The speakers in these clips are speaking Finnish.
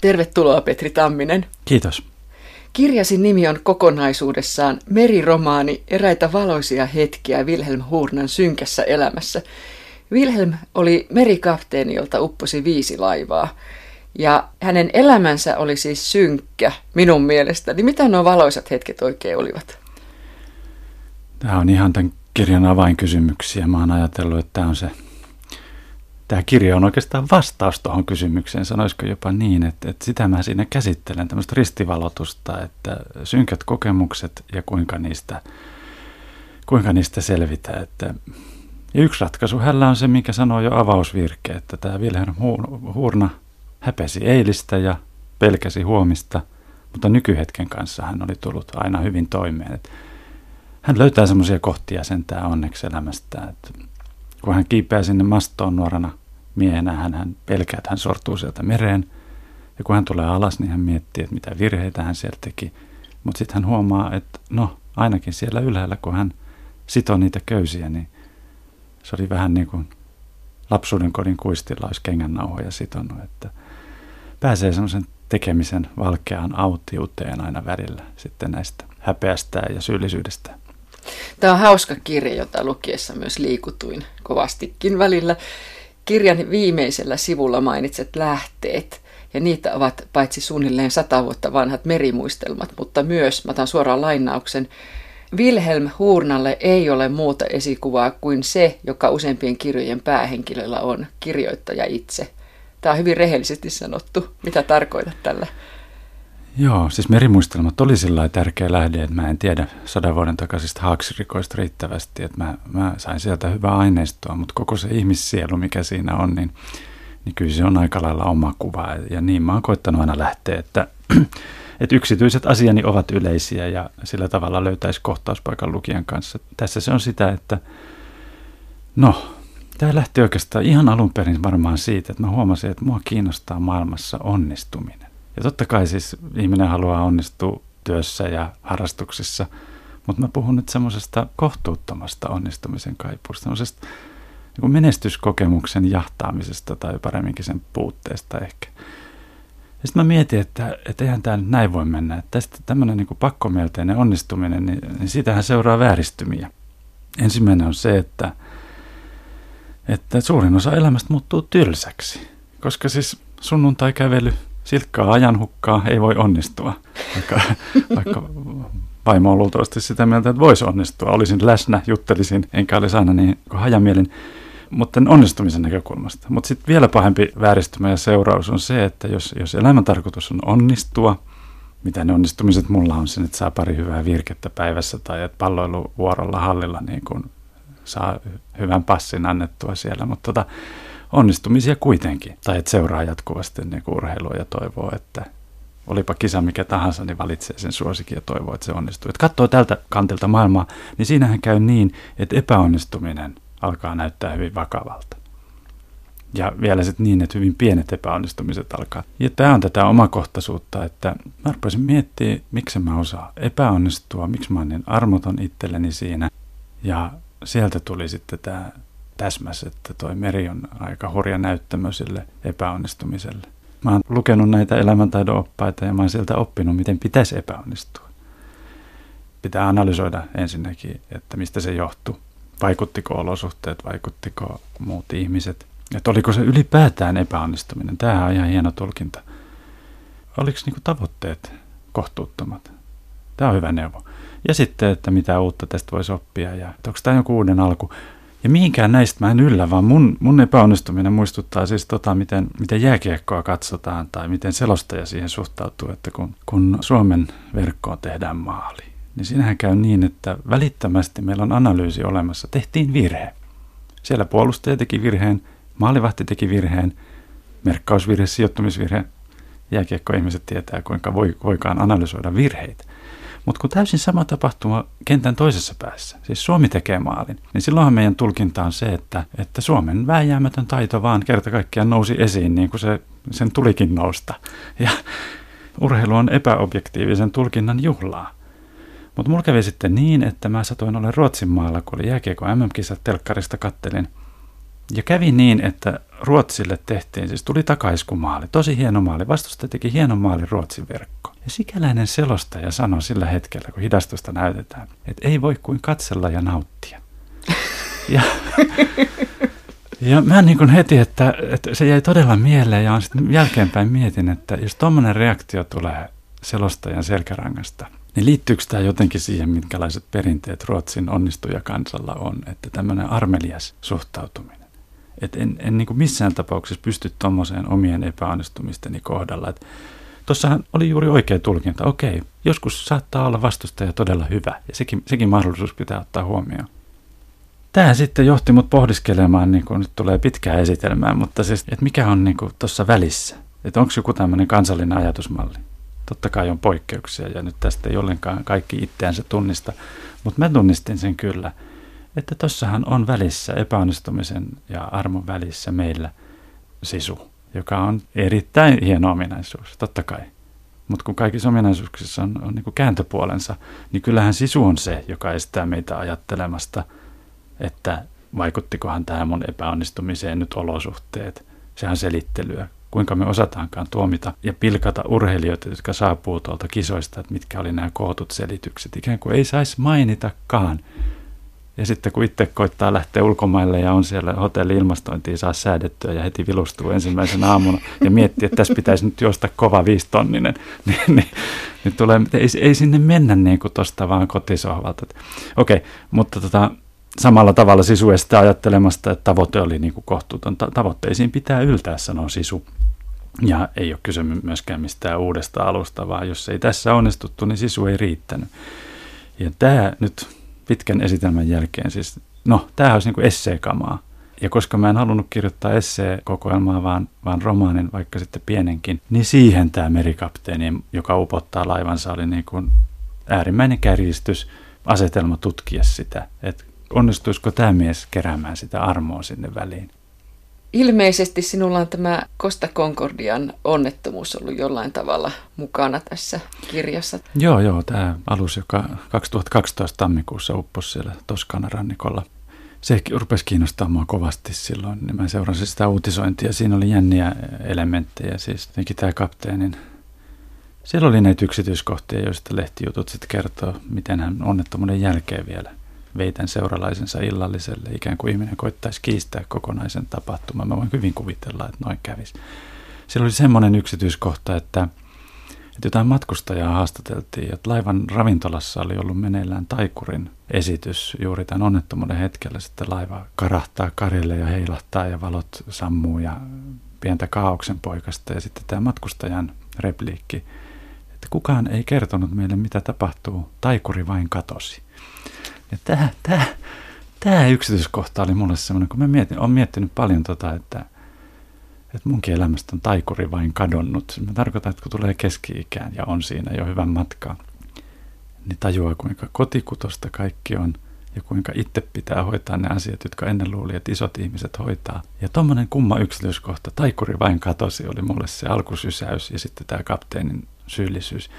Tervetuloa Petri Tamminen. Kiitos. Kirjasi nimi on kokonaisuudessaan Meriromaani eräitä valoisia hetkiä Wilhelm Hurnan synkässä elämässä. Wilhelm oli merikapteeni, jolta upposi viisi laivaa. Ja hänen elämänsä oli siis synkkä minun mielestäni. Mitä nuo valoisat hetket oikein olivat? Tämä on ihan tämän kirjan avainkysymyksiä. Mä oon ajatellut, että tämä on se tämä kirja on oikeastaan vastaus tuohon kysymykseen, sanoisiko jopa niin, että, että sitä mä siinä käsittelen, tämmöistä ristivalotusta, että synkät kokemukset ja kuinka niistä, kuinka niistä selvitä. Että, ja yksi ratkaisu hänellä on se, mikä sanoo jo avausvirke, että tämä Wilhelm Hurna häpesi eilistä ja pelkäsi huomista, mutta nykyhetken kanssa hän oli tullut aina hyvin toimeen. Että hän löytää semmoisia kohtia sentään onneksi elämästä, että kun hän kiipeää sinne mastoon nuorena miehenä, hän, hän pelkää, että hän sortuu sieltä mereen. Ja kun hän tulee alas, niin hän miettii, että mitä virheitä hän sieltä teki. Mutta sitten hän huomaa, että no, ainakin siellä ylhäällä, kun hän sitoo niitä köysiä, niin se oli vähän niin kuin lapsuuden kodin kuistilla olisi kengännauhoja sitonut, että pääsee semmoisen tekemisen valkeaan autiuteen aina välillä sitten näistä häpeästä ja syyllisyydestä. Tämä on hauska kirja, jota lukiessa myös liikutuin kovastikin välillä. Kirjan viimeisellä sivulla mainitset lähteet, ja niitä ovat paitsi suunnilleen sata vuotta vanhat merimuistelmat, mutta myös, mä otan suoraan lainauksen, Wilhelm Hurnalle ei ole muuta esikuvaa kuin se, joka useimpien kirjojen päähenkilöllä on, kirjoittaja itse. Tämä on hyvin rehellisesti sanottu. Mitä tarkoitat tällä? Joo, siis merimuistelmat oli sillä tärkeä lähde, että mä en tiedä sadan vuoden takaisista haaksirikoista riittävästi, että mä, mä sain sieltä hyvää aineistoa, mutta koko se ihmissielu, mikä siinä on, niin, niin kyllä se on aika lailla oma kuva. Ja niin mä oon koittanut aina lähteä, että, että yksityiset asiani ovat yleisiä ja sillä tavalla löytäisi kohtauspaikan lukijan kanssa. Tässä se on sitä, että no, tämä lähti oikeastaan ihan alun perin varmaan siitä, että mä huomasin, että mua kiinnostaa maailmassa onnistuminen. Ja totta kai siis ihminen haluaa onnistua työssä ja harrastuksissa, mutta mä puhun nyt semmoisesta kohtuuttomasta onnistumisen kaipuusta, semmoisesta niin menestyskokemuksen jahtaamisesta tai paremminkin sen puutteesta ehkä. Ja sitten mä mietin, että, että eihän tämä nyt näin voi mennä. Että tästä tämmöinen niin pakkomielteinen onnistuminen, niin, niin siitähän seuraa vääristymiä. Ensimmäinen on se, että, että suurin osa elämästä muuttuu tylsäksi. Koska siis sunnuntai-kävely, silkkaa ajanhukkaa ei voi onnistua, vaikka, vaikka vaimo on luultavasti sitä mieltä, että voisi onnistua. Olisin läsnä, juttelisin, enkä olisi aina niin hajamielin, mutta onnistumisen näkökulmasta. Mutta sitten vielä pahempi vääristymä ja seuraus on se, että jos, jos elämän tarkoitus on onnistua, mitä ne onnistumiset mulla on sen, että saa pari hyvää virkettä päivässä tai että palloiluvuorolla hallilla niin kun saa hyvän passin annettua siellä, mutta tota, onnistumisia kuitenkin. Tai että seuraa jatkuvasti niin urheilua ja toivoo, että olipa kisa mikä tahansa, niin valitsee sen suosikin ja toivoo, että se onnistuu. Että katsoo tältä kantilta maailmaa, niin siinähän käy niin, että epäonnistuminen alkaa näyttää hyvin vakavalta. Ja vielä sitten niin, että hyvin pienet epäonnistumiset alkaa. Ja tämä on tätä omakohtaisuutta, että mä rupesin miettimään, miksi mä osaan epäonnistua, miksi mä oon niin armoton itselleni siinä. Ja sieltä tuli sitten tämä täsmäs, että toi meri on aika hurja näyttämö sille epäonnistumiselle. Mä oon lukenut näitä elämäntaidon oppaita ja mä oon sieltä oppinut, miten pitäisi epäonnistua. Pitää analysoida ensinnäkin, että mistä se johtuu. Vaikuttiko olosuhteet, vaikuttiko muut ihmiset. Että oliko se ylipäätään epäonnistuminen. Tämä on ihan hieno tulkinta. Oliko niinku tavoitteet kohtuuttomat? Tämä on hyvä neuvo. Ja sitten, että mitä uutta tästä voisi oppia ja onko tämä joku uuden alku. Ja mihinkään näistä mä en yllä, vaan mun, mun epäonnistuminen muistuttaa siis tota, miten, miten jääkiekkoa katsotaan tai miten selostaja siihen suhtautuu, että kun, kun Suomen verkkoon tehdään maali, niin siinähän käy niin, että välittömästi meillä on analyysi olemassa. Tehtiin virhe. Siellä puolustaja teki virheen, maalivahti teki virheen, merkkausvirhe, sijoittumisvirhe. Jääkiekko-ihmiset tietää, kuinka voi, voikaan analysoida virheitä. Mutta kun täysin sama tapahtuma kentän toisessa päässä, siis Suomi tekee maalin, niin silloinhan meidän tulkinta on se, että, että Suomen vääjäämätön taito vaan kerta kaikkiaan nousi esiin niin kuin se, sen tulikin nousta. Ja urheilu on epäobjektiivisen tulkinnan juhlaa. Mutta mulla kävi sitten niin, että mä satoin olla Ruotsin maalla, kun oli jääkiekko MM-kisat telkkarista kattelin. Ja kävi niin, että Ruotsille tehtiin, siis tuli takaiskumaali, tosi hieno maali. Vastustaja teki hieno maali Ruotsin verkko. Ja sikäläinen selostaja sanoi sillä hetkellä, kun hidastusta näytetään, että ei voi kuin katsella ja nauttia. Ja, ja mä niin kuin heti, että, että se jäi todella mieleen ja sitten jälkeenpäin mietin, että jos tuommoinen reaktio tulee selostajan selkärangasta, niin liittyykö tämä jotenkin siihen, minkälaiset perinteet Ruotsin onnistojakansalla on, että tämmöinen armelias suhtautuminen. Että en, en niin missään tapauksessa pysty tuommoiseen omien epäonnistumisteni kohdalla. Tuossahan oli juuri oikea tulkinta. Okei, joskus saattaa olla vastustaja todella hyvä, ja sekin, sekin mahdollisuus pitää ottaa huomioon. Tämä sitten johti mut pohdiskelemaan, niin kuin nyt tulee pitkää esitelmää, mutta siis, että mikä on niin tuossa välissä? Että onko joku tämmöinen kansallinen ajatusmalli? Totta kai on poikkeuksia ja nyt tästä ei ollenkaan kaikki itseänsä tunnista, mutta mä tunnistin sen kyllä, että tossahan on välissä epäonnistumisen ja armon välissä meillä sisu, joka on erittäin hieno ominaisuus, totta kai. Mutta kun kaikissa ominaisuuksissa on, on niin kääntöpuolensa, niin kyllähän sisu on se, joka estää meitä ajattelemasta, että vaikuttikohan tähän mun epäonnistumiseen nyt olosuhteet. Sehän selittelyä kuinka me osataankaan tuomita ja pilkata urheilijoita, jotka saapuu tuolta kisoista, että mitkä oli nämä kootut selitykset. Ikään kuin ei saisi mainitakaan. Ja sitten kun itse koittaa lähteä ulkomaille ja on siellä hotelli-ilmastointiin saa säädettyä ja heti vilustuu ensimmäisen aamuna ja miettii, että tässä pitäisi nyt juosta kova viistonninen, niin, niin, niin tulee, ei, ei sinne mennä niin kuin tuosta vaan kotisohvalta. Okei, okay, mutta tota, samalla tavalla Sisu estää ajattelemasta, että tavoite oli niin kuin kohtuuton. Tavoitteisiin pitää yltää, sanoo Sisu. Ja ei ole kyse myöskään mistään uudesta alusta, vaan jos ei tässä onnistuttu, niin Sisu ei riittänyt. Ja tämä nyt pitkän esitelmän jälkeen, siis, no tämä olisi niin kuin esseekamaa. Ja koska mä en halunnut kirjoittaa essee-kokoelmaa, vaan, vaan romaanin, vaikka sitten pienenkin, niin siihen tämä merikapteeni, joka upottaa laivansa, oli niin kuin äärimmäinen kärjistys asetelma tutkia sitä, että onnistuisiko tämä mies keräämään sitä armoa sinne väliin? Ilmeisesti sinulla on tämä Costa Concordian onnettomuus ollut jollain tavalla mukana tässä kirjassa. Joo, joo, tämä alus, joka 2012 tammikuussa upposi siellä Toskanan rannikolla. Se rupesi kiinnostamaan kovasti silloin, niin mä seurasin sitä uutisointia. Siinä oli jänniä elementtejä, siis jotenkin tämä kapteenin siellä oli näitä yksityiskohtia, joista lehtijutut sitten kertoo, miten hän onnettomuuden jälkeen vielä veitän seuralaisensa illalliselle, ikään kuin ihminen koittaisi kiistää kokonaisen tapahtuman. Mä voin hyvin kuvitella, että noin kävisi. Siellä oli semmoinen yksityiskohta, että, että jotain matkustajaa haastateltiin, että laivan ravintolassa oli ollut meneillään taikurin esitys juuri tämän onnettomuuden hetkellä. Sitten laiva karahtaa karille ja heilahtaa ja valot sammuu ja pientä kaauksen poikasta. Ja sitten tämä matkustajan repliikki, että kukaan ei kertonut meille, mitä tapahtuu, taikuri vain katosi. Ja tämä, tämä, tämä yksityiskohta oli mulle semmoinen, kun mä mietin, olen miettinyt paljon tota, että, että munkin elämästä on taikuri vain kadonnut. Mä tarkoitan, että kun tulee keski-ikään ja on siinä jo hyvän matkaa, niin tajuaa kuinka kotikutosta kaikki on ja kuinka itse pitää hoitaa ne asiat, jotka ennen luuli, että isot ihmiset hoitaa. Ja tuommoinen kumma yksityiskohta, taikuri vain katosi, oli mulle se alkusysäys ja sitten tämä kapteenin syyllisyys.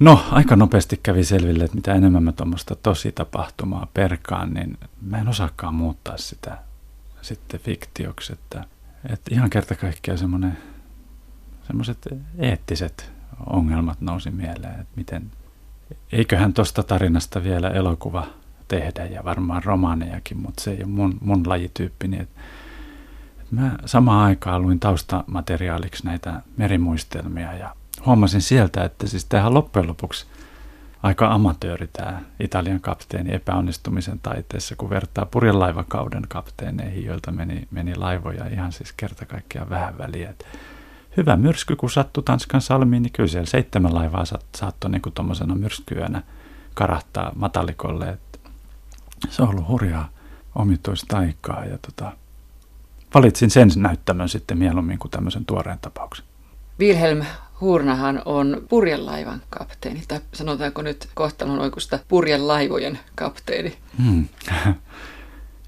No, aika nopeasti kävi selville, että mitä enemmän mä tuommoista tositapahtumaa perkaan, niin mä en osaakaan muuttaa sitä sitten fiktioksi. Että, että ihan kerta kaikkiaan semmoinen, semmoiset eettiset ongelmat nousi mieleen, että miten, eiköhän tuosta tarinasta vielä elokuva tehdä ja varmaan romaanejakin, mutta se ei ole mun, mun lajityyppini. Että, että mä samaan aikaan luin taustamateriaaliksi näitä merimuistelmia ja huomasin sieltä, että siis tämähän loppujen lopuksi aika amatööri tämä Italian kapteeni epäonnistumisen taiteessa, kun vertaa purjelaivakauden kapteeneihin, joilta meni, meni laivoja ihan siis kerta kaikkiaan vähän väliä. Et hyvä myrsky, kun sattui Tanskan salmiin, niin kyllä siellä seitsemän laivaa saattoi niin tuommoisena myrskyönä karahtaa matalikolle. Et se on ollut hurjaa omituista aikaa ja tota, valitsin sen näyttämön sitten mieluummin kuin tämmöisen tuoreen tapauksen. Wilhelm Hurnahan on purjelaivan kapteeni, tai sanotaanko nyt kohtalon oikusta purjelaivojen kapteeni. Hmm.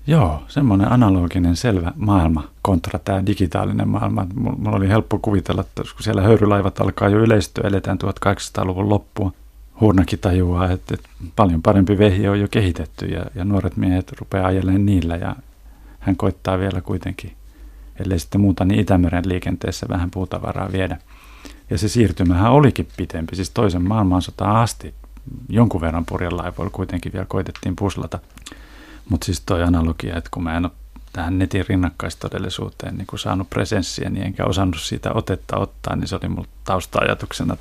Joo, semmoinen analoginen selvä maailma kontra tämä digitaalinen maailma. Mulla oli helppo kuvitella, että kun siellä höyrylaivat alkaa jo yleistyä, eletään 1800-luvun loppua. Hurnakin tajuaa, että, että paljon parempi vehi on jo kehitetty ja, ja nuoret miehet rupeaa ajelemaan niillä ja hän koittaa vielä kuitenkin, ellei sitten muuta, niin Itämeren liikenteessä vähän puutavaraa viedä. Ja se siirtymähän olikin pitempi, siis toisen maailmansotaan asti jonkun verran purjelaivoilla kuitenkin vielä koitettiin puslata. Mutta siis toi analogia, että kun mä en ole tähän netin rinnakkaistodellisuuteen niin kuin saanut presenssiä, niin enkä osannut siitä otetta ottaa, niin se oli mulla tausta-ajatuksena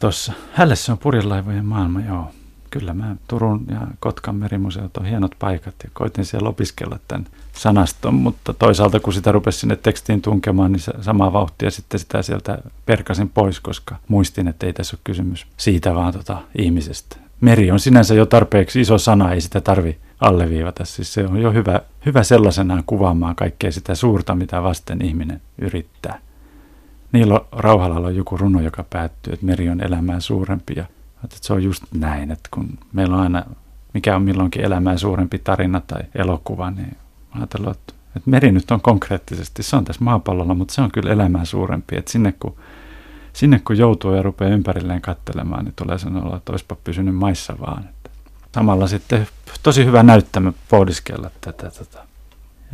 tuossa. Hälle se on purjelaivojen maailma, joo. Kyllä mä Turun ja Kotkan merimuseot on hienot paikat ja koitin siellä opiskella tämän sanaston, mutta toisaalta kun sitä rupesi sinne tekstiin tunkemaan, niin samaa vauhtia sitten sitä sieltä perkasin pois, koska muistin, että ei tässä ole kysymys siitä vaan tota ihmisestä. Meri on sinänsä jo tarpeeksi iso sana, ei sitä tarvi alleviivata. Siis se on jo hyvä, hyvä sellaisenaan kuvaamaan kaikkea sitä suurta, mitä vasten ihminen yrittää. Niillä Rauhalalla on joku runo, joka päättyy, että meri on elämää suurempi. Ja että se on just näin, että kun meillä on aina, mikä on milloinkin elämää suurempi tarina tai elokuva, niin ajatellaan, että, että meri nyt on konkreettisesti, se on tässä maapallolla, mutta se on kyllä elämää suurempi. Että sinne kun, sinne kun joutuu ja rupeaa ympärilleen katselemaan, niin tulee sanoa, että olisipa pysynyt maissa vaan. Että samalla sitten tosi hyvä näyttämö pohdiskella tätä, tätä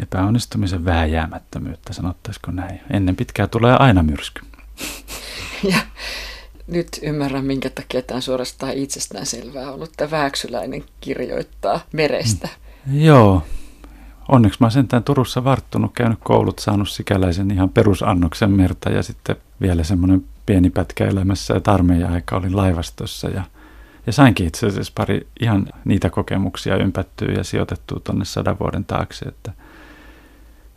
epäonnistumisen vääjäämättömyyttä, sanottaisiko näin. Ennen pitkää tulee aina myrsky. Ja nyt ymmärrän, minkä takia tämä on suorastaan itsestään selvää ollut, että Vääksyläinen kirjoittaa merestä. Mm. Joo, onneksi mä sentään Turussa varttunut, käynyt koulut, saanut sikäläisen ihan perusannoksen merta ja sitten vielä semmoinen pieni pätkä elämässä, että armeija-aika olin laivastossa ja, ja sainkin itse asiassa pari ihan niitä kokemuksia ympättyä ja sijoitettua tuonne sadan vuoden taakse, että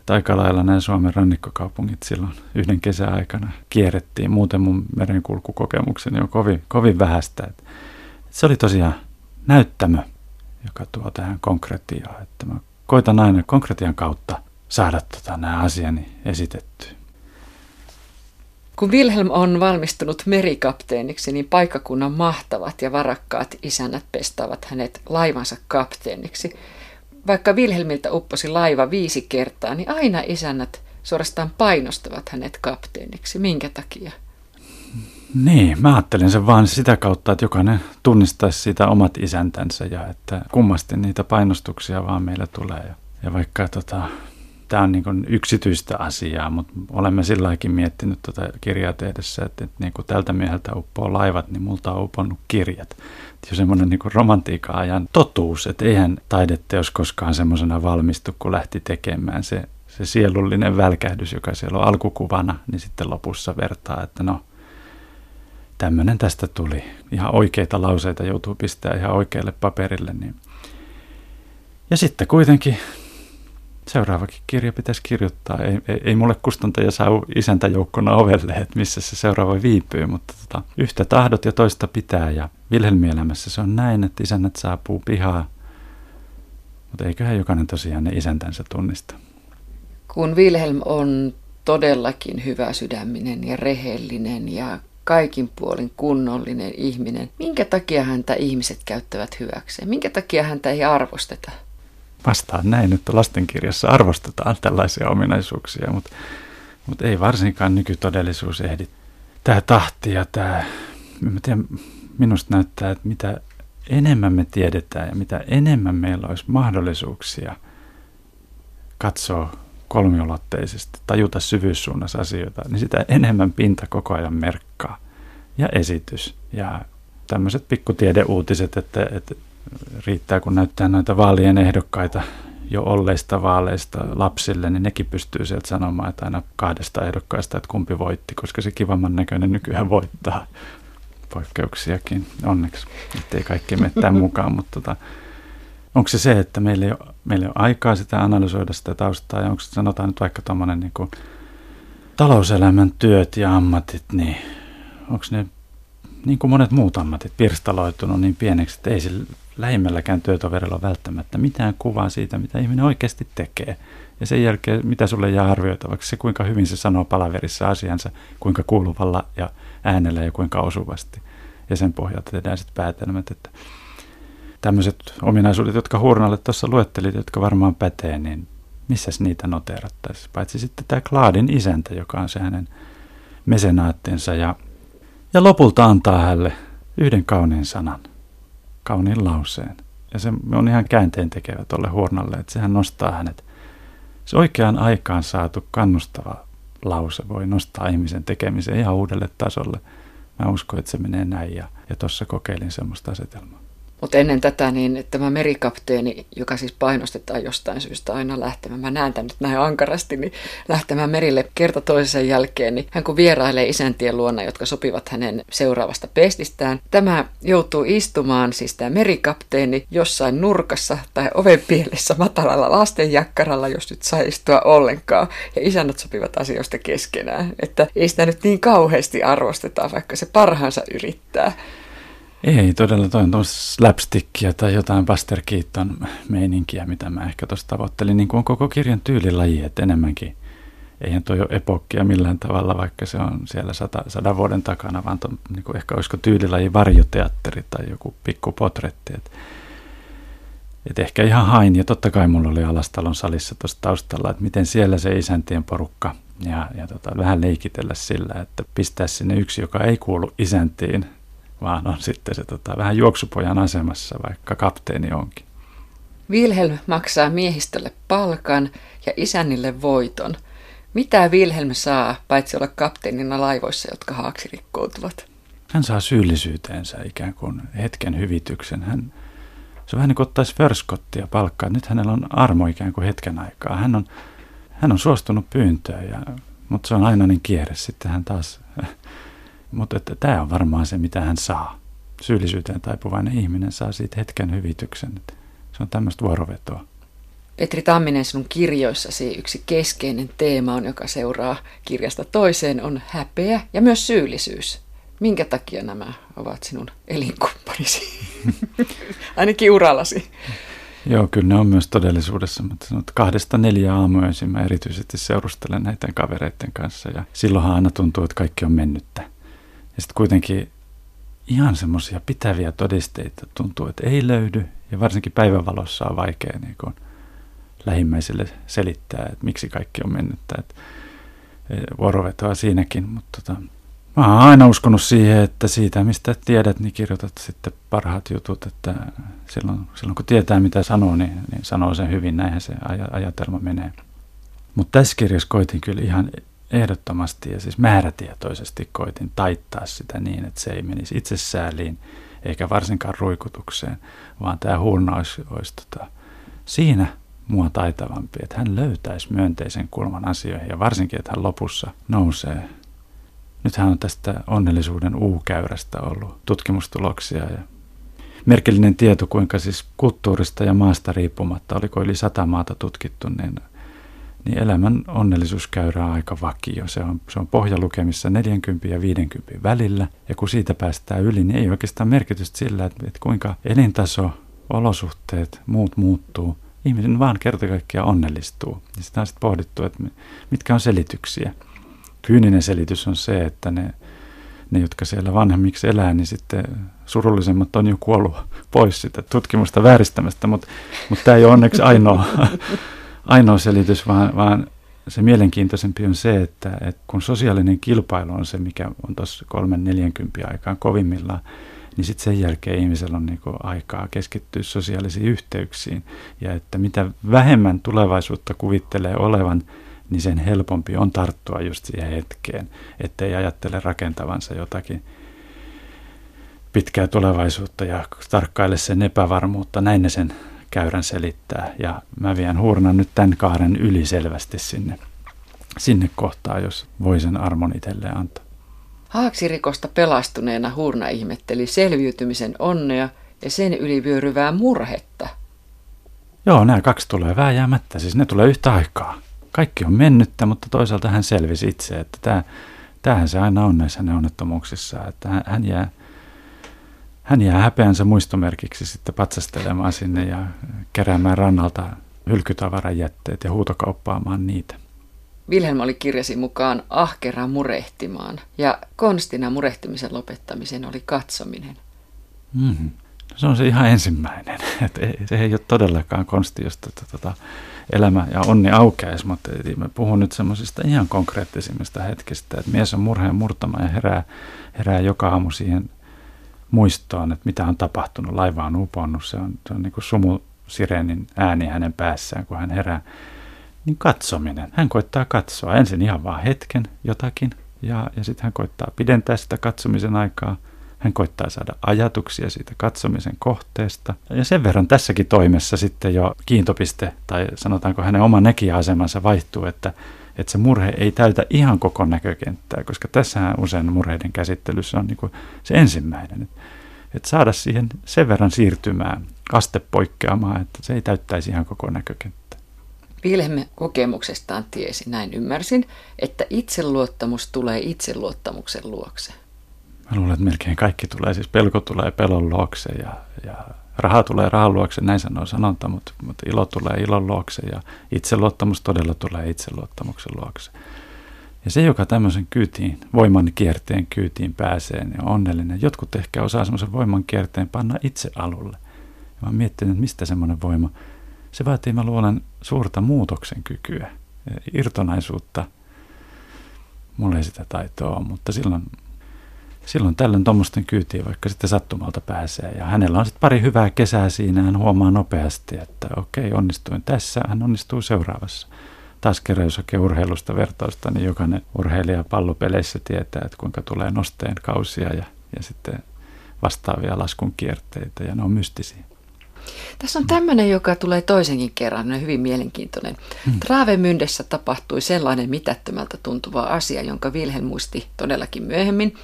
että aika lailla nämä Suomen rannikkokaupungit silloin yhden kesäaikana kierrettiin. Muuten mun merenkulkukokemukseni on kovin, kovin vähäistä. Se oli tosiaan näyttämö, joka tuo tähän konkretiaan. Että mä koitan aina konkretian kautta saada tota, nämä asiani esitettyä. Kun Wilhelm on valmistunut merikapteeniksi, niin paikkakunnan mahtavat ja varakkaat isännät pestaavat hänet laivansa kapteeniksi – vaikka Wilhelmiltä upposi laiva viisi kertaa, niin aina isännät suorastaan painostavat hänet kapteeniksi. Minkä takia? Niin, mä ajattelen sen vaan sitä kautta, että jokainen tunnistaisi sitä omat isäntänsä ja että kummasti niitä painostuksia vaan meillä tulee. Ja, ja vaikka tota, tämä on niin yksityistä asiaa, mutta olemme silläkin miettinyt tuota kirjaa tehdessä, että, että niin kuin tältä mieheltä uppoo laivat, niin multa on uponnut kirjat. Jo semmoinen niin romantiikan ajan totuus, että eihän taideteos koskaan semmoisena valmistu, kun lähti tekemään se, se sielullinen välkähdys, joka siellä on alkukuvana, niin sitten lopussa vertaa, että no, tämmöinen tästä tuli. Ihan oikeita lauseita joutuu pistämään ihan oikealle paperille. Niin. Ja sitten kuitenkin seuraavakin kirja pitäisi kirjoittaa. Ei, ei, ei mulle kustantaja saa isäntäjoukkona ovelle, että missä se seuraava viipyy, mutta tota, yhtä tahdot ja toista pitää. Ja Vilhelmielämässä se on näin, että isännät saapuu pihaa, mutta eiköhän jokainen tosiaan ne isäntänsä tunnista. Kun Wilhelm on todellakin hyvä sydäminen ja rehellinen ja kaikin puolin kunnollinen ihminen, minkä takia häntä ihmiset käyttävät hyväkseen? Minkä takia häntä ei arvosteta? Vastaan näin, että lastenkirjassa arvostetaan tällaisia ominaisuuksia, mutta, mutta ei varsinkaan nykytodellisuus ehdi. Tämä tahti ja tämä, mä tiedän, minusta näyttää, että mitä enemmän me tiedetään ja mitä enemmän meillä olisi mahdollisuuksia katsoa kolmiulotteisesti, tajuta syvyyssuunnassa asioita, niin sitä enemmän pinta koko ajan merkkaa. Ja esitys ja tämmöiset pikkutiedeuutiset, että, että riittää, kun näyttää noita vaalien ehdokkaita jo olleista vaaleista lapsille, niin nekin pystyy sieltä sanomaan, että aina kahdesta ehdokkaista, että kumpi voitti, koska se kivamman näköinen nykyään voittaa. Poikkeuksiakin, onneksi, ettei kaikki mene tämän mukaan, mutta tota, onko se se, että meillä ei, ole, meillä ei ole aikaa sitä analysoida sitä taustaa, ja onko se sanotaan nyt vaikka tuommoinen niin talouselämän työt ja ammatit, niin onko ne niin kuin monet muut ammatit pirstaloitunut niin pieneksi, että ei sillä lähimmälläkään työtoverilla välttämättä mitään kuvaa siitä, mitä ihminen oikeasti tekee. Ja sen jälkeen, mitä sulle jää arvioitavaksi, se kuinka hyvin se sanoo palaverissa asiansa, kuinka kuuluvalla ja äänellä ja kuinka osuvasti. Ja sen pohjalta tehdään sitten päätelmät, että tämmöiset ominaisuudet, jotka Hurnalle tuossa luettelit, jotka varmaan pätee, niin missä niitä noterattaisiin? Paitsi sitten tämä Klaadin isäntä, joka on se hänen mesenaattinsa ja, ja lopulta antaa hänelle yhden kauniin sanan – kauniin lauseen, Ja se on ihan käänteen tekevä tuolle Hurnalle, että sehän nostaa hänet. Se oikeaan aikaan saatu kannustava lause voi nostaa ihmisen tekemisen ihan uudelle tasolle. Mä uskon, että se menee näin ja, ja tuossa kokeilin semmoista asetelmaa. Mutta ennen tätä, niin tämä merikapteeni, joka siis painostetaan jostain syystä aina lähtemään, mä näen tämän nyt näin ankarasti, niin lähtemään merille kerta toisen jälkeen, niin hän kun vierailee isäntien luona, jotka sopivat hänen seuraavasta pestistään, tämä joutuu istumaan, siis tämä merikapteeni, jossain nurkassa tai oven pielessä matalalla lastenjakkaralla, jos nyt saa istua ollenkaan, ja isännät sopivat asioista keskenään, että ei sitä nyt niin kauheasti arvosteta, vaikka se parhaansa yrittää. Ei todella, toi on slapstickia tai jotain Buster Keaton meininkiä, mitä mä ehkä tuossa tavoittelin, niin kuin on koko kirjan tyylilaji, että enemmänkin. Eihän toi ole epokkia millään tavalla, vaikka se on siellä sata, sadan vuoden takana, vaan to, niin kuin ehkä olisiko tyylilaji varjoteatteri tai joku pikku potretti. Et, et ehkä ihan hain, ja totta kai mulla oli Alastalon salissa tuossa taustalla, että miten siellä se isäntien porukka ja, ja tota, vähän leikitellä sillä, että pistää sinne yksi, joka ei kuulu isäntiin, vaan on sitten se tota, vähän juoksupojan asemassa, vaikka kapteeni onkin. Wilhelm maksaa miehistölle palkan ja isännille voiton. Mitä Wilhelm saa, paitsi olla kapteenina laivoissa, jotka haaksirikkoutuvat? Hän saa syyllisyyteensä ikään kuin hetken hyvityksen. Hän, se on vähän niin kuin ottaisi förskottia palkkaa. Nyt hänellä on armo ikään kuin hetken aikaa. Hän on, hän on suostunut pyyntöön, ja, mutta se on aina niin kierre. Sitten hän taas mutta että tämä on varmaan se, mitä hän saa. Syyllisyyteen taipuvainen ihminen saa siitä hetken hyvityksen. Että se on tämmöistä vuorovetoa. Petri Tamminen, sinun kirjoissasi yksi keskeinen teema on, joka seuraa kirjasta toiseen, on häpeä ja myös syyllisyys. Minkä takia nämä ovat sinun elinkumppanisi? Ainakin urallasi. Joo, kyllä ne on myös todellisuudessa. Mutta sanot, kahdesta neljä aamuyöisin mä erityisesti seurustelen näiden kavereiden kanssa. Ja silloinhan aina tuntuu, että kaikki on mennyttä. Ja sitten kuitenkin ihan semmoisia pitäviä todisteita tuntuu, että ei löydy. Ja varsinkin päivänvalossa on vaikea niin kun lähimmäisille selittää, että miksi kaikki on mennyt. Että e, vuorovetoa siinäkin, mutta tota, mä oon aina uskonut siihen, että siitä mistä tiedät, niin kirjoitat sitten parhaat jutut, että silloin, silloin kun tietää mitä sanoo, niin, niin sanoo sen hyvin, näinhän se aj- ajatelma menee. Mutta tässä kirjassa koitin kyllä ihan ehdottomasti ja siis määrätietoisesti koitin taittaa sitä niin, että se ei menisi itsesääliin eikä varsinkaan ruikutukseen, vaan tämä huurna olisi, olisi tota, siinä mua taitavampi, että hän löytäisi myönteisen kulman asioihin ja varsinkin, että hän lopussa nousee. Nythän on tästä onnellisuuden U-käyrästä ollut tutkimustuloksia ja merkillinen tieto, kuinka siis kulttuurista ja maasta riippumatta, oliko yli sata maata tutkittu, niin niin elämän onnellisuuskäyrä on aika vakio. Se on, se on pohjalukemissa 40 ja 50 välillä, ja kun siitä päästään yli, niin ei oikeastaan merkitystä sillä, että, että kuinka elintaso, olosuhteet, muut muuttuu. Ihminen vaan kerta kaikkiaan onnellistuu. Ja sitä on sitten pohdittu, että mitkä on selityksiä. Kyyninen selitys on se, että ne, ne, jotka siellä vanhemmiksi elää, niin sitten surullisemmat on jo kuollut pois sitä tutkimusta vääristämästä, mutta, mutta tämä ei ole onneksi ainoa, ainoa selitys, vaan, vaan se mielenkiintoisempi on se, että, että kun sosiaalinen kilpailu on se, mikä on tuossa kolmen neljänkympin aikaan kovimmillaan, niin sitten sen jälkeen ihmisellä on niinku aikaa keskittyä sosiaalisiin yhteyksiin. Ja että mitä vähemmän tulevaisuutta kuvittelee olevan, niin sen helpompi on tarttua just siihen hetkeen, ettei ajattele rakentavansa jotakin pitkää tulevaisuutta ja tarkkaile sen epävarmuutta. Näin ne sen käyrän selittää. Ja mä vien huurnan nyt tämän kaaren yli selvästi sinne, sinne kohtaan, jos voi sen armon itselleen antaa. Haaksirikosta pelastuneena Hurna ihmetteli selviytymisen onnea ja sen ylivyöryvää murhetta. Joo, nämä kaksi tulee vääjäämättä, siis ne tulee yhtä aikaa. Kaikki on mennyttä, mutta toisaalta hän selvisi itse, että tämä, tämähän se aina on näissä onnettomuuksissa, että hän jää hän jää häpeänsä muistomerkiksi sitten patsastelemaan sinne ja keräämään rannalta hylkytavaran jätteet ja huutokauppaamaan niitä. Wilhelm oli kirjasi mukaan ahkera murehtimaan ja konstina murehtimisen lopettamisen oli katsominen. Mm-hmm. Se on se ihan ensimmäinen. Et ei, se ei ole todellakaan konsti, josta tota, elämä ja onni aukeaisi, mutta mä puhun nyt semmoisista ihan konkreettisimmista hetkistä, että mies on murheen murtama ja herää, herää joka aamu siihen muistoon, että mitä on tapahtunut. Laiva on uponnut, se on, se on niin kuin sumu sireenin ääni hänen päässään, kun hän herää. Niin katsominen. Hän koittaa katsoa ensin ihan vaan hetken jotakin, ja, ja sitten hän koittaa pidentää sitä katsomisen aikaa. Hän koittaa saada ajatuksia siitä katsomisen kohteesta. Ja sen verran tässäkin toimessa sitten jo kiintopiste, tai sanotaanko hänen oma näkijäasemansa vaihtuu, että että se murhe ei täytä ihan koko näkökenttää, koska tässähän usein murheiden käsittelyssä on niin kuin se ensimmäinen. Että et saada siihen sen verran siirtymään, aste poikkeamaan, että se ei täyttäisi ihan koko näkökenttää. Wilhelm kokemuksestaan tiesi, näin ymmärsin, että itseluottamus tulee itseluottamuksen luokse. Mä luulen, että melkein kaikki tulee, siis pelko tulee pelon luokse ja, ja raha tulee rahan luokse, näin sanoo sanonta, mutta, mutta ilo tulee ilon luokse ja itseluottamus todella tulee itseluottamuksen luokse. Ja se, joka tämmöisen kyytiin, voiman kierteen kyytiin pääsee, niin on onnellinen. Jotkut ehkä osaa semmoisen voiman kierteen panna itse alulle. Ja mä miettinyt, että mistä semmoinen voima, se vaatii, mä luulen, suurta muutoksen kykyä, irtonaisuutta. Mulla ei sitä taitoa mutta silloin silloin tällöin tuommoisten kyytiin vaikka sitten sattumalta pääsee. Ja hänellä on sitten pari hyvää kesää siinä, hän huomaa nopeasti, että okei, onnistuin tässä, hän onnistuu seuraavassa. Taas kerran, jos hakee urheilusta vertausta, niin jokainen urheilija pallopeleissä tietää, että kuinka tulee nosteen kausia ja, ja sitten vastaavia laskun kierteitä, ja ne on mystisiä. Tässä on tämmöinen, joka tulee toisenkin kerran, on hyvin mielenkiintoinen. Hmm. Travemyndessä tapahtui sellainen mitättömältä tuntuva asia, jonka Wilhelm muisti todellakin myöhemmin.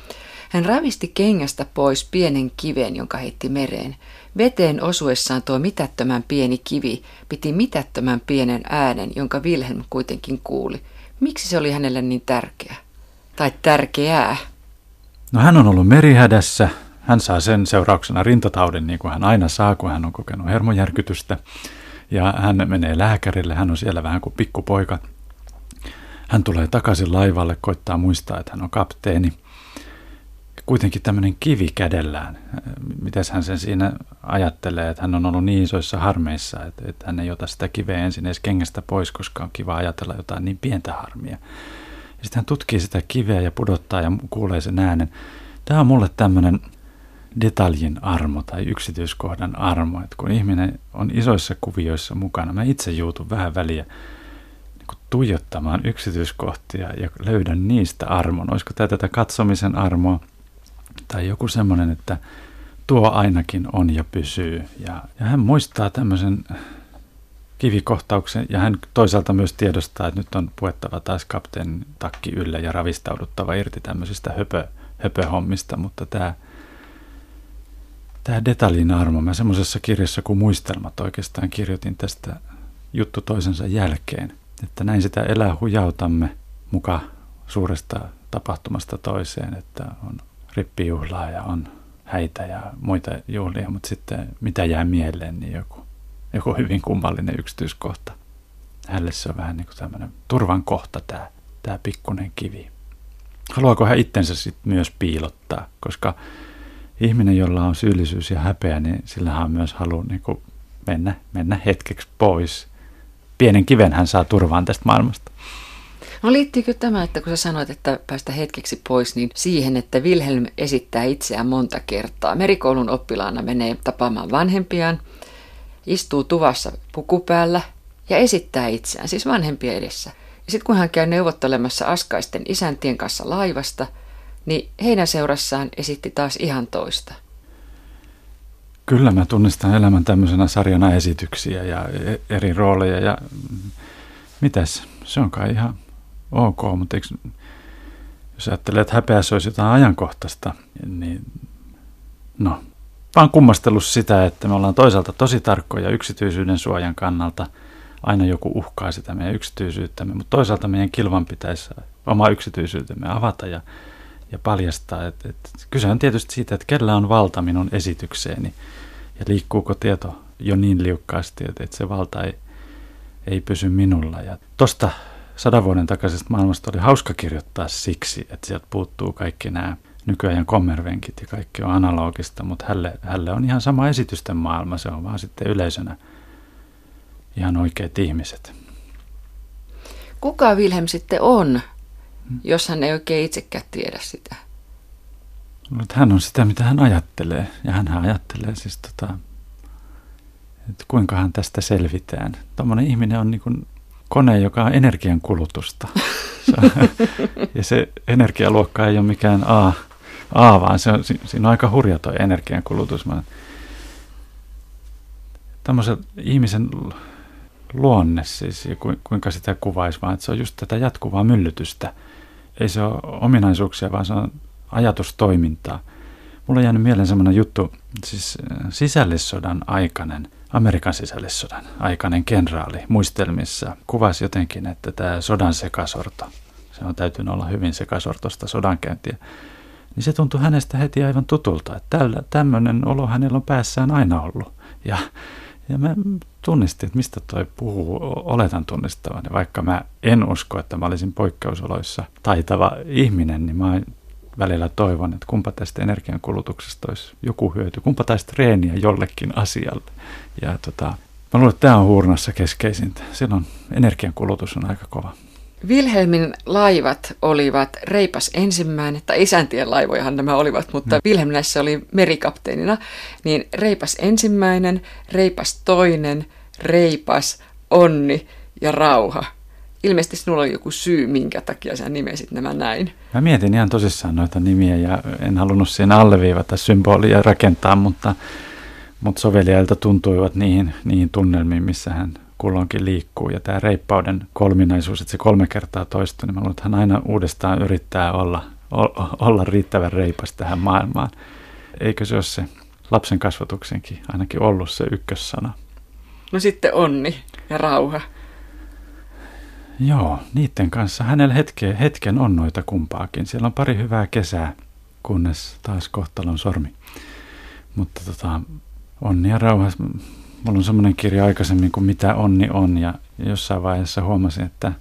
Hän ravisti kengästä pois pienen kiven, jonka heitti mereen. Veteen osuessaan tuo mitättömän pieni kivi piti mitättömän pienen äänen, jonka Wilhelm kuitenkin kuuli. Miksi se oli hänelle niin tärkeä? Tai tärkeää? No hän on ollut merihädässä. Hän saa sen seurauksena rintataudin, niin kuin hän aina saa, kun hän on kokenut hermojärkytystä. Ja hän menee lääkärille, hän on siellä vähän kuin pikkupoika. Hän tulee takaisin laivalle, koittaa muistaa, että hän on kapteeni kuitenkin tämmöinen kivi kädellään. Mites hän sen siinä ajattelee, että hän on ollut niin isoissa harmeissa, että, että hän ei ota sitä kiveä ensin edes kengästä pois, koska on kiva ajatella jotain niin pientä harmia. Ja sitten hän tutkii sitä kiveä ja pudottaa ja kuulee sen äänen. Tämä on mulle tämmöinen detaljin armo tai yksityiskohdan armo, että kun ihminen on isoissa kuvioissa mukana, mä itse juutun vähän väliä niin tuijottamaan yksityiskohtia ja löydän niistä armon. Olisiko tämä tätä katsomisen armoa? Tai joku semmoinen, että tuo ainakin on ja pysyy. Ja, ja hän muistaa tämmöisen kivikohtauksen ja hän toisaalta myös tiedostaa, että nyt on puettava taas kapteenin takki yllä ja ravistauduttava irti tämmöisistä höpö, höpöhommista, mutta tämä, tämä detaljin armo, mä semmoisessa kirjassa kuin Muistelmat oikeastaan kirjoitin tästä juttu toisensa jälkeen, että näin sitä elää hujautamme muka suuresta tapahtumasta toiseen, että on rippijuhlaa ja on häitä ja muita juhlia, mutta sitten mitä jää mieleen, niin joku, joku hyvin kummallinen yksityiskohta. Hänelle se on vähän niin kuin tämmöinen turvan kohta tämä, tämä pikkunen kivi. Haluaako hän itsensä sitten myös piilottaa, koska ihminen, jolla on syyllisyys ja häpeä, niin sillä on myös halu niin kuin mennä, mennä hetkeksi pois. Pienen kiven hän saa turvaan tästä maailmasta. No liittyykö tämä, että kun sä sanoit, että päästä hetkeksi pois, niin siihen, että Wilhelm esittää itseään monta kertaa. Merikoulun oppilaana menee tapaamaan vanhempiaan, istuu tuvassa pukupäällä ja esittää itseään, siis vanhempia edessä. Ja sitten kun hän käy neuvottelemassa askaisten isäntien kanssa laivasta, niin heidän seurassaan esitti taas ihan toista. Kyllä mä tunnistan elämän tämmöisenä sarjana esityksiä ja e- eri rooleja ja mitäs, se on kai ihan ok, mutta eikö, jos ajattelee, että häpeässä olisi jotain ajankohtaista, niin no, vaan kummastellut sitä, että me ollaan toisaalta tosi tarkkoja yksityisyyden suojan kannalta, aina joku uhkaa sitä meidän yksityisyyttämme, mutta toisaalta meidän kilvan pitäisi oma yksityisyytemme avata ja, ja paljastaa. Et, et, kyse on tietysti siitä, että kellä on valta minun esitykseeni ja liikkuuko tieto jo niin liukkaasti, että, että se valta ei, ei pysy minulla. Ja tosta sadan vuoden takaisesta maailmasta oli hauska kirjoittaa siksi, että sieltä puuttuu kaikki nämä nykyajan kommervenkit ja kaikki on analogista, mutta hälle, hälle on ihan sama esitysten maailma, se on vaan sitten yleisönä ihan oikeat ihmiset. Kuka Wilhelm sitten on, jos hän ei oikein itsekään tiedä sitä? Mutta hän on sitä, mitä hän ajattelee. Ja hän ajattelee siis, tota, että kuinkahan tästä selvitään. Tuommoinen ihminen on niin kuin kone, joka on energian kulutusta. ja se energialuokka ei ole mikään A, A vaan se on, siinä on aika hurja tuo energian kulutus. Tämmöisen ihmisen luonne siis, ja kuinka sitä kuvaisi, vaan että se on just tätä jatkuvaa myllytystä. Ei se ole ominaisuuksia, vaan se on ajatustoimintaa. Mulla on jäänyt mieleen semmoinen juttu, siis äh, sisällissodan aikainen, Amerikan sisällissodan aikainen kenraali muistelmissa kuvasi jotenkin, että tämä sodan sekasorto, se on täytynyt olla hyvin sekasortosta sodankäyntiä, niin se tuntui hänestä heti aivan tutulta, että tämmöinen olo hänellä on päässään aina ollut. Ja, ja mä tunnistin, että mistä toi puhuu, oletan tunnistavan. Ja vaikka mä en usko, että mä olisin poikkeusoloissa taitava ihminen, niin mä välillä toivon, että kumpa tästä energiankulutuksesta olisi joku hyöty, kumpa taisi treeniä jollekin asialle. Ja tota, mä luulen, että tämä on huurnassa keskeisintä. Silloin energiankulutus on aika kova. Wilhelmin laivat olivat Reipas ensimmäinen, tai isäntien laivojahan nämä olivat, mutta mm. Wilhelm näissä oli merikapteenina, niin Reipas ensimmäinen, Reipas toinen, Reipas, Onni ja Rauha. Ilmeisesti sinulla oli joku syy, minkä takia sä nimesit nämä näin. Mä mietin ihan tosissaan noita nimiä ja en halunnut siinä alleviivata symbolia rakentaa, mutta, mutta soveliailta tuntuivat niihin, niihin tunnelmiin, missä hän kulloinkin liikkuu. Ja tämä reippauden kolminaisuus, että se kolme kertaa toistuu, niin mä luulen, että hän aina uudestaan yrittää olla, olla riittävän reipas tähän maailmaan. Eikö se ole se lapsen kasvatuksenkin ainakin ollut se ykkössana? No sitten onni ja rauha. Joo, niiden kanssa hänellä hetke, hetken on noita kumpaakin. Siellä on pari hyvää kesää, kunnes taas kohtalon sormi. Mutta tota, onni ja rauha. Mulla on semmoinen kirja aikaisemmin kuin Mitä onni on ja jossain vaiheessa huomasin, että,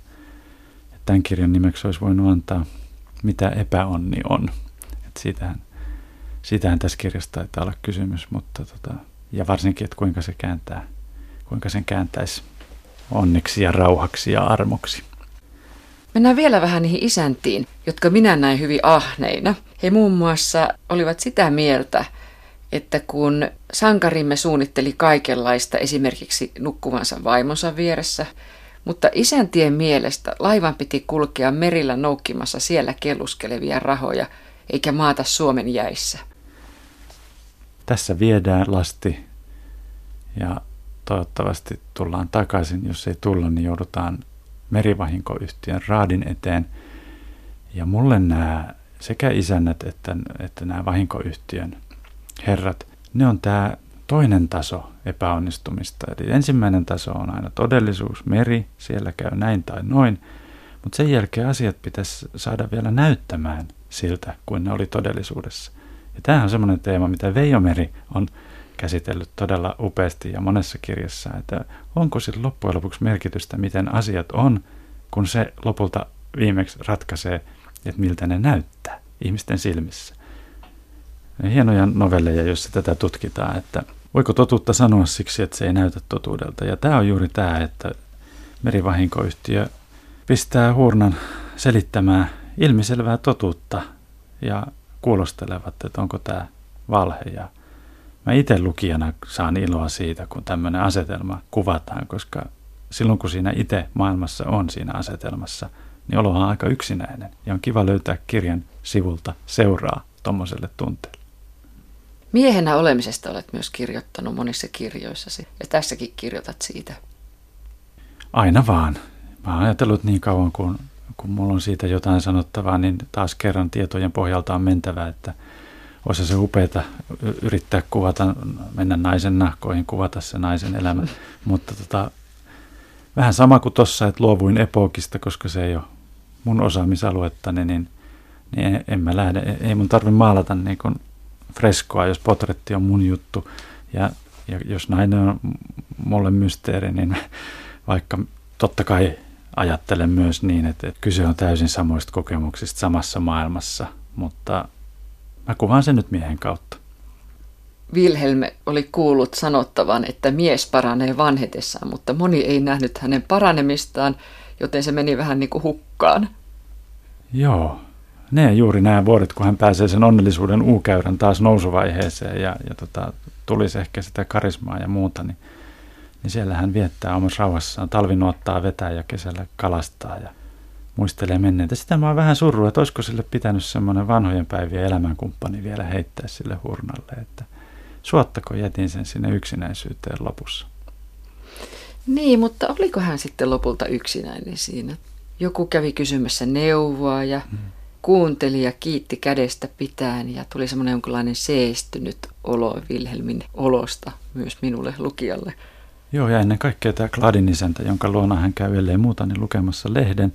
että tämän kirjan nimeksi olisi voinut antaa Mitä epäonni on. Et siitähän, siitähän tässä kirjassa taitaa olla kysymys, mutta tota, ja varsinkin, että kuinka se kääntää, kuinka sen kääntäisi onneksi ja rauhaksi ja armoksi. Mennään vielä vähän niihin isäntiin, jotka minä näin hyvin ahneina. He muun muassa olivat sitä mieltä, että kun sankarimme suunnitteli kaikenlaista esimerkiksi nukkuvansa vaimonsa vieressä, mutta isäntien mielestä laivan piti kulkea merillä noukkimassa siellä kelluskelevia rahoja, eikä maata Suomen jäissä. Tässä viedään lasti ja toivottavasti tullaan takaisin. Jos ei tulla, niin joudutaan merivahinkoyhtiön raadin eteen. Ja mulle nämä sekä isännät että, että nämä vahinkoyhtiön herrat, ne on tämä toinen taso epäonnistumista. Eli ensimmäinen taso on aina todellisuus, meri, siellä käy näin tai noin, mutta sen jälkeen asiat pitäisi saada vielä näyttämään siltä, kuin ne oli todellisuudessa. Ja tämä on semmoinen teema, mitä Veijo Meri on käsitellyt todella upeasti ja monessa kirjassa, että onko sillä loppujen lopuksi merkitystä, miten asiat on, kun se lopulta viimeksi ratkaisee, että miltä ne näyttää ihmisten silmissä. Ja hienoja novelleja, joissa tätä tutkitaan, että voiko totuutta sanoa siksi, että se ei näytä totuudelta. Ja tämä on juuri tämä, että merivahinkoyhtiö pistää huurnan selittämään ilmiselvää totuutta ja kuulostelevat, että onko tämä valhe. Ja Mä itse lukijana saan iloa siitä, kun tämmöinen asetelma kuvataan, koska silloin kun siinä itse maailmassa on siinä asetelmassa, niin olo on aika yksinäinen ja on kiva löytää kirjan sivulta seuraa tuommoiselle tunteelle. Miehenä olemisesta olet myös kirjoittanut monissa kirjoissasi ja tässäkin kirjoitat siitä. Aina vaan. Mä oon ajatellut niin kauan, kun, kun mulla on siitä jotain sanottavaa, niin taas kerran tietojen pohjalta on mentävä, että – olisi se upeata yrittää kuvata, mennä naisen nahkoihin, kuvata se naisen elämä. Mutta tota, vähän sama kuin tuossa, että luovuin epokista, koska se ei ole mun osaamisaluettani, niin, niin en mä lähde, ei mun tarvi maalata niin kuin freskoa, jos potretti on mun juttu. Ja, ja jos nainen on mulle mysteeri, niin vaikka totta kai ajattelen myös niin, että, että kyse on täysin samoista kokemuksista samassa maailmassa, mutta Mä kuvaan sen nyt miehen kautta. Wilhelm oli kuullut sanottavan, että mies paranee vanhetessaan, mutta moni ei nähnyt hänen paranemistaan, joten se meni vähän niin kuin hukkaan. Joo, Ne juuri nämä vuodet, kun hän pääsee sen onnellisuuden uukäyrän taas nousuvaiheeseen ja, ja tota, tulisi ehkä sitä karismaa ja muuta, niin, niin siellä hän viettää omassa rauhassaan. Talvinuottaa vetää ja kesällä kalastaa ja muistelee menneitä. Sitä mä oon vähän surru, että olisiko sille pitänyt semmoinen vanhojen päivien elämänkumppani vielä heittää sille hurnalle, että suottako jätin sen sinne yksinäisyyteen lopussa. Niin, mutta oliko hän sitten lopulta yksinäinen siinä? Joku kävi kysymässä neuvoa ja hmm. kuunteli ja kiitti kädestä pitäen ja tuli semmoinen jonkinlainen seestynyt olo Wilhelmin olosta myös minulle lukijalle. Joo, ja ennen kaikkea tämä Gladin isäntä, jonka luona hän käy ellei muuta, niin lukemassa lehden.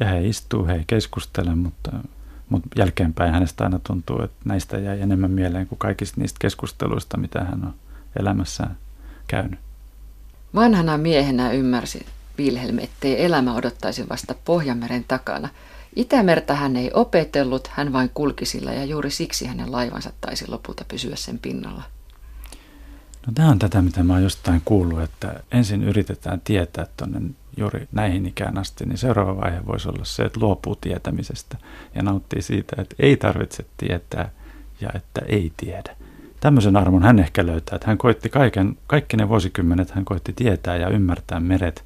Ja he istuu, he ei keskustele, mutta, mutta jälkeenpäin hänestä aina tuntuu, että näistä jäi enemmän mieleen kuin kaikista niistä keskusteluista, mitä hän on elämässään käynyt. Vanhana miehenä ymmärsi Wilhelm, ettei elämä odottaisi vasta Pohjanmeren takana. Itämertä hän ei opetellut, hän vain kulki sillä ja juuri siksi hänen laivansa taisi lopulta pysyä sen pinnalla. No tämä on tätä, mitä mä oon jostain kuullut, että ensin yritetään tietää tuonne juuri näihin ikään asti, niin seuraava vaihe voisi olla se, että luopuu tietämisestä ja nauttii siitä, että ei tarvitse tietää ja että ei tiedä. Tämmöisen armon hän ehkä löytää, että hän koitti kaiken, kaikki ne vuosikymmenet, hän koitti tietää ja ymmärtää meret.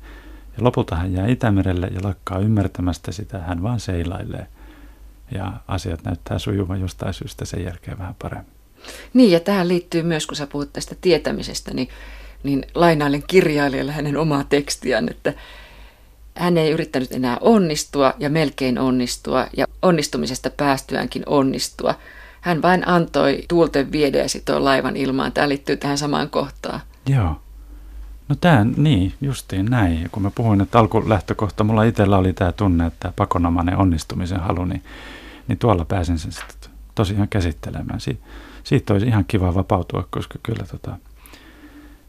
Ja lopulta hän jää Itämerelle ja lakkaa ymmärtämästä sitä, hän vaan seilailee. Ja asiat näyttää sujuvan jostain syystä sen jälkeen vähän paremmin. Niin, ja tähän liittyy myös, kun sä puhut tästä tietämisestä, niin, niin lainailen kirjailijalle hänen omaa tekstiään, että hän ei yrittänyt enää onnistua ja melkein onnistua ja onnistumisesta päästyäänkin onnistua. Hän vain antoi tuulten viedä ja sitoi laivan ilmaan. Tämä liittyy tähän samaan kohtaan. Joo. No tämä, niin, justiin näin. Kun mä puhuin, että alkulähtökohta mulla itsellä oli tämä tunne, että pakonomainen onnistumisen halu, niin, niin tuolla pääsen sen sitten tosiaan käsittelemään. Si- siitä olisi ihan kiva vapautua, koska kyllä tota,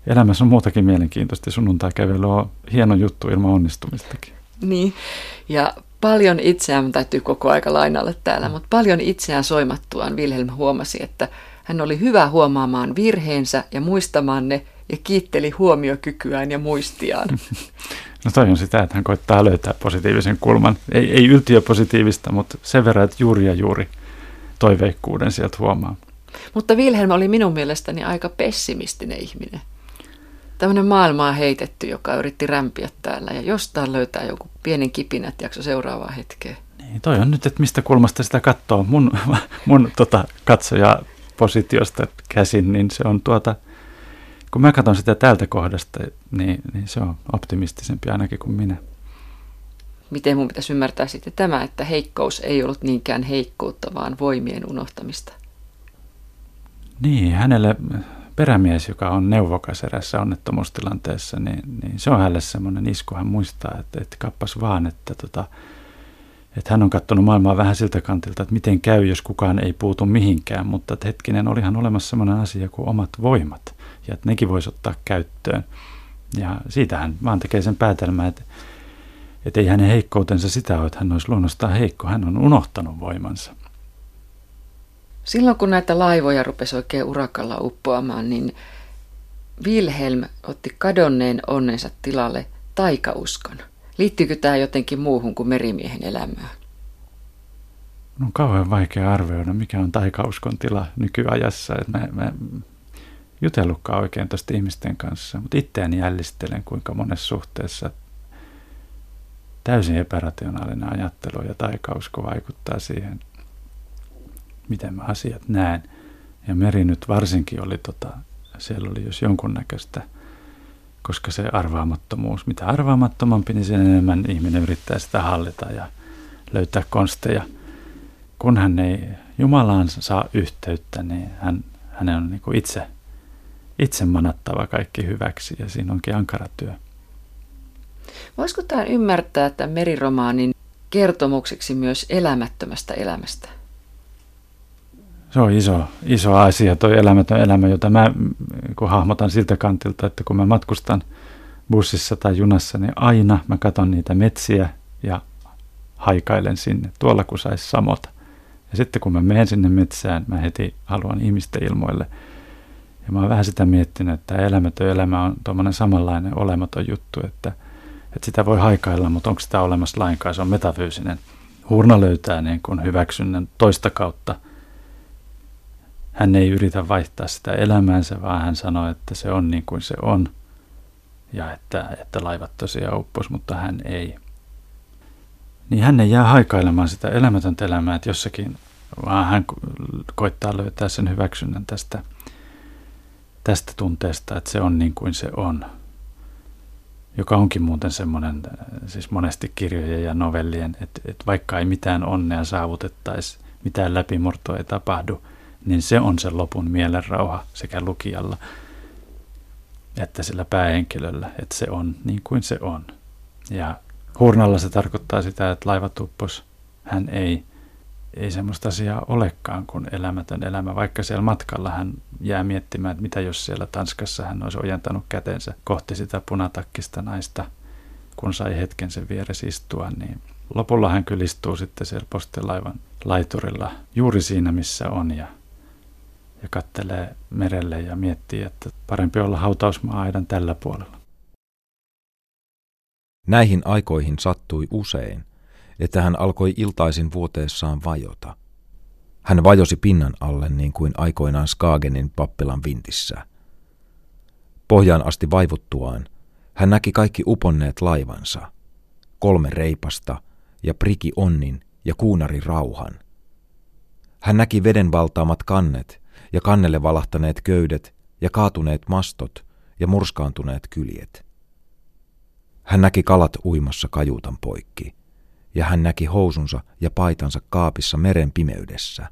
elämässä on muutakin mielenkiintoista. Sunnuntai-kävely on hieno juttu ilman onnistumistakin. Niin, ja paljon itseään, täytyy koko aika lainailla täällä, mutta paljon itseään soimattuaan Wilhelm huomasi, että hän oli hyvä huomaamaan virheensä ja muistamaan ne ja kiitteli huomiokykyään ja muistiaan. No toi on sitä, että hän koittaa löytää positiivisen kulman. Ei, ei yltiöpositiivista, mutta sen verran, että juuri ja juuri toiveikkuuden sieltä huomaa. Mutta Wilhelm oli minun mielestäni aika pessimistinen ihminen. Tämmöinen maailmaa heitetty, joka yritti rämpiä täällä ja jostain löytää joku pienen kipinä, että jakso seuraavaa hetkeä. Niin, toi on nyt, että mistä kulmasta sitä katsoo. Mun, mun tota, katsoja positiosta käsin, niin se on tuota, kun mä katson sitä tältä kohdasta, niin, niin se on optimistisempi ainakin kuin minä. Miten mun pitäisi ymmärtää sitten tämä, että heikkous ei ollut niinkään heikkoutta, vaan voimien unohtamista? Niin, hänelle perämies, joka on neuvokas erässä onnettomuustilanteessa, niin, niin se on hänelle semmoinen isku. Hän muistaa, että, että kappas vaan, että, tota, että hän on katsonut maailmaa vähän siltä kantilta, että miten käy, jos kukaan ei puutu mihinkään. Mutta että hetkinen, olihan olemassa semmoinen asia kuin omat voimat, ja että nekin voisi ottaa käyttöön. Ja siitä hän vaan tekee sen päätelmän, että, että ei hänen heikkoutensa sitä ole, että hän olisi luonnostaan heikko. Hän on unohtanut voimansa. Silloin kun näitä laivoja rupesi oikein urakalla uppoamaan, niin Wilhelm otti kadonneen onnensa tilalle taikauskon. Liittyykö tämä jotenkin muuhun kuin merimiehen elämään? No, on kauhean vaikea arvioida, mikä on taikauskon tila nykyajassa. Et mä, mä jutellutkaan oikein tuosta ihmisten kanssa, mutta itseäni jällistelen, kuinka monessa suhteessa täysin epärationaalinen ajattelu ja taikausko vaikuttaa siihen – miten mä asiat näen. Ja meri nyt varsinkin oli, tota, siellä oli jos jonkunnäköistä, koska se arvaamattomuus, mitä arvaamattomampi, niin sen enemmän ihminen yrittää sitä hallita ja löytää konsteja. Kun hän ei Jumalaan saa yhteyttä, niin hän, hänen on niin kuin itse, itse manattava kaikki hyväksi ja siinä onkin ankara työ. Voisiko tämä ymmärtää tämän meriromaanin kertomukseksi myös elämättömästä elämästä? Se on iso, iso asia, tuo elämätön elämä, jota mä kun hahmotan siltä kantilta, että kun mä matkustan bussissa tai junassa, niin aina mä katson niitä metsiä ja haikailen sinne, tuolla kun saisi samota. Ja sitten kun mä menen sinne metsään, mä heti haluan ihmisten ilmoille. Ja mä oon vähän sitä miettinyt, että elämätön elämä on tuommoinen samanlainen olematon juttu, että, että sitä voi haikailla, mutta onko sitä olemassa lainkaan, se on metafyysinen Hurna löytää niin kuin hyväksynnän toista kautta. Hän ei yritä vaihtaa sitä elämäänsä, vaan hän sanoo, että se on niin kuin se on. Ja että, että laivat tosiaan uppos, mutta hän ei. Niin hän ei jää haikailemaan sitä elämätöntä elämää, että jossakin, vaan hän koittaa löytää sen hyväksynnän tästä, tästä tunteesta, että se on niin kuin se on joka onkin muuten semmoinen, siis monesti kirjojen ja novellien, että, että vaikka ei mitään onnea saavutettaisi, mitään läpimurtoa ei tapahdu, niin se on se lopun mielenrauha sekä lukijalla että sillä päähenkilöllä, että se on niin kuin se on. Ja Hurnalla se tarkoittaa sitä, että laiva tuppos, hän ei ei semmoista asiaa olekaan kuin elämätön elämä, vaikka siellä matkalla hän jää miettimään, että mitä jos siellä Tanskassa hän olisi ojentanut kätensä kohti sitä punatakkista naista, kun sai hetken sen vieressä istua, niin lopulla hän kyllä istuu sitten siellä postilaivan laiturilla juuri siinä, missä on ja, ja kattelee merelle ja miettii, että parempi olla hautausmaa-aidan tällä puolella. Näihin aikoihin sattui usein, että hän alkoi iltaisin vuoteessaan vajota. Hän vajosi pinnan alle niin kuin aikoinaan Skagenin pappilan vintissä. Pohjaan asti vaivuttuaan hän näki kaikki uponneet laivansa, kolme reipasta ja priki onnin ja kuunari rauhan. Hän näki veden valtaamat kannet ja kannelle valahtaneet köydet ja kaatuneet mastot ja murskaantuneet kyljet. Hän näki kalat uimassa kajuutan poikki ja hän näki housunsa ja paitansa kaapissa meren pimeydessä,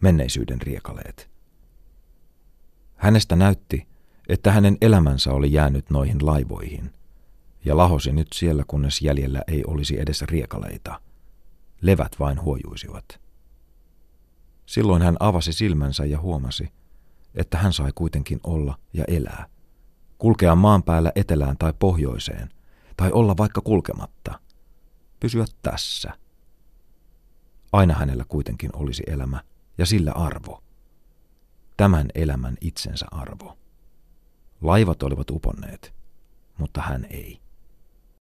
menneisyyden riekaleet. Hänestä näytti, että hänen elämänsä oli jäänyt noihin laivoihin, ja lahosi nyt siellä, kunnes jäljellä ei olisi edes riekaleita. Levät vain huojuisivat. Silloin hän avasi silmänsä ja huomasi, että hän sai kuitenkin olla ja elää. Kulkea maan päällä etelään tai pohjoiseen, tai olla vaikka kulkematta – pysyä tässä. Aina hänellä kuitenkin olisi elämä ja sillä arvo. Tämän elämän itsensä arvo. Laivat olivat uponneet, mutta hän ei.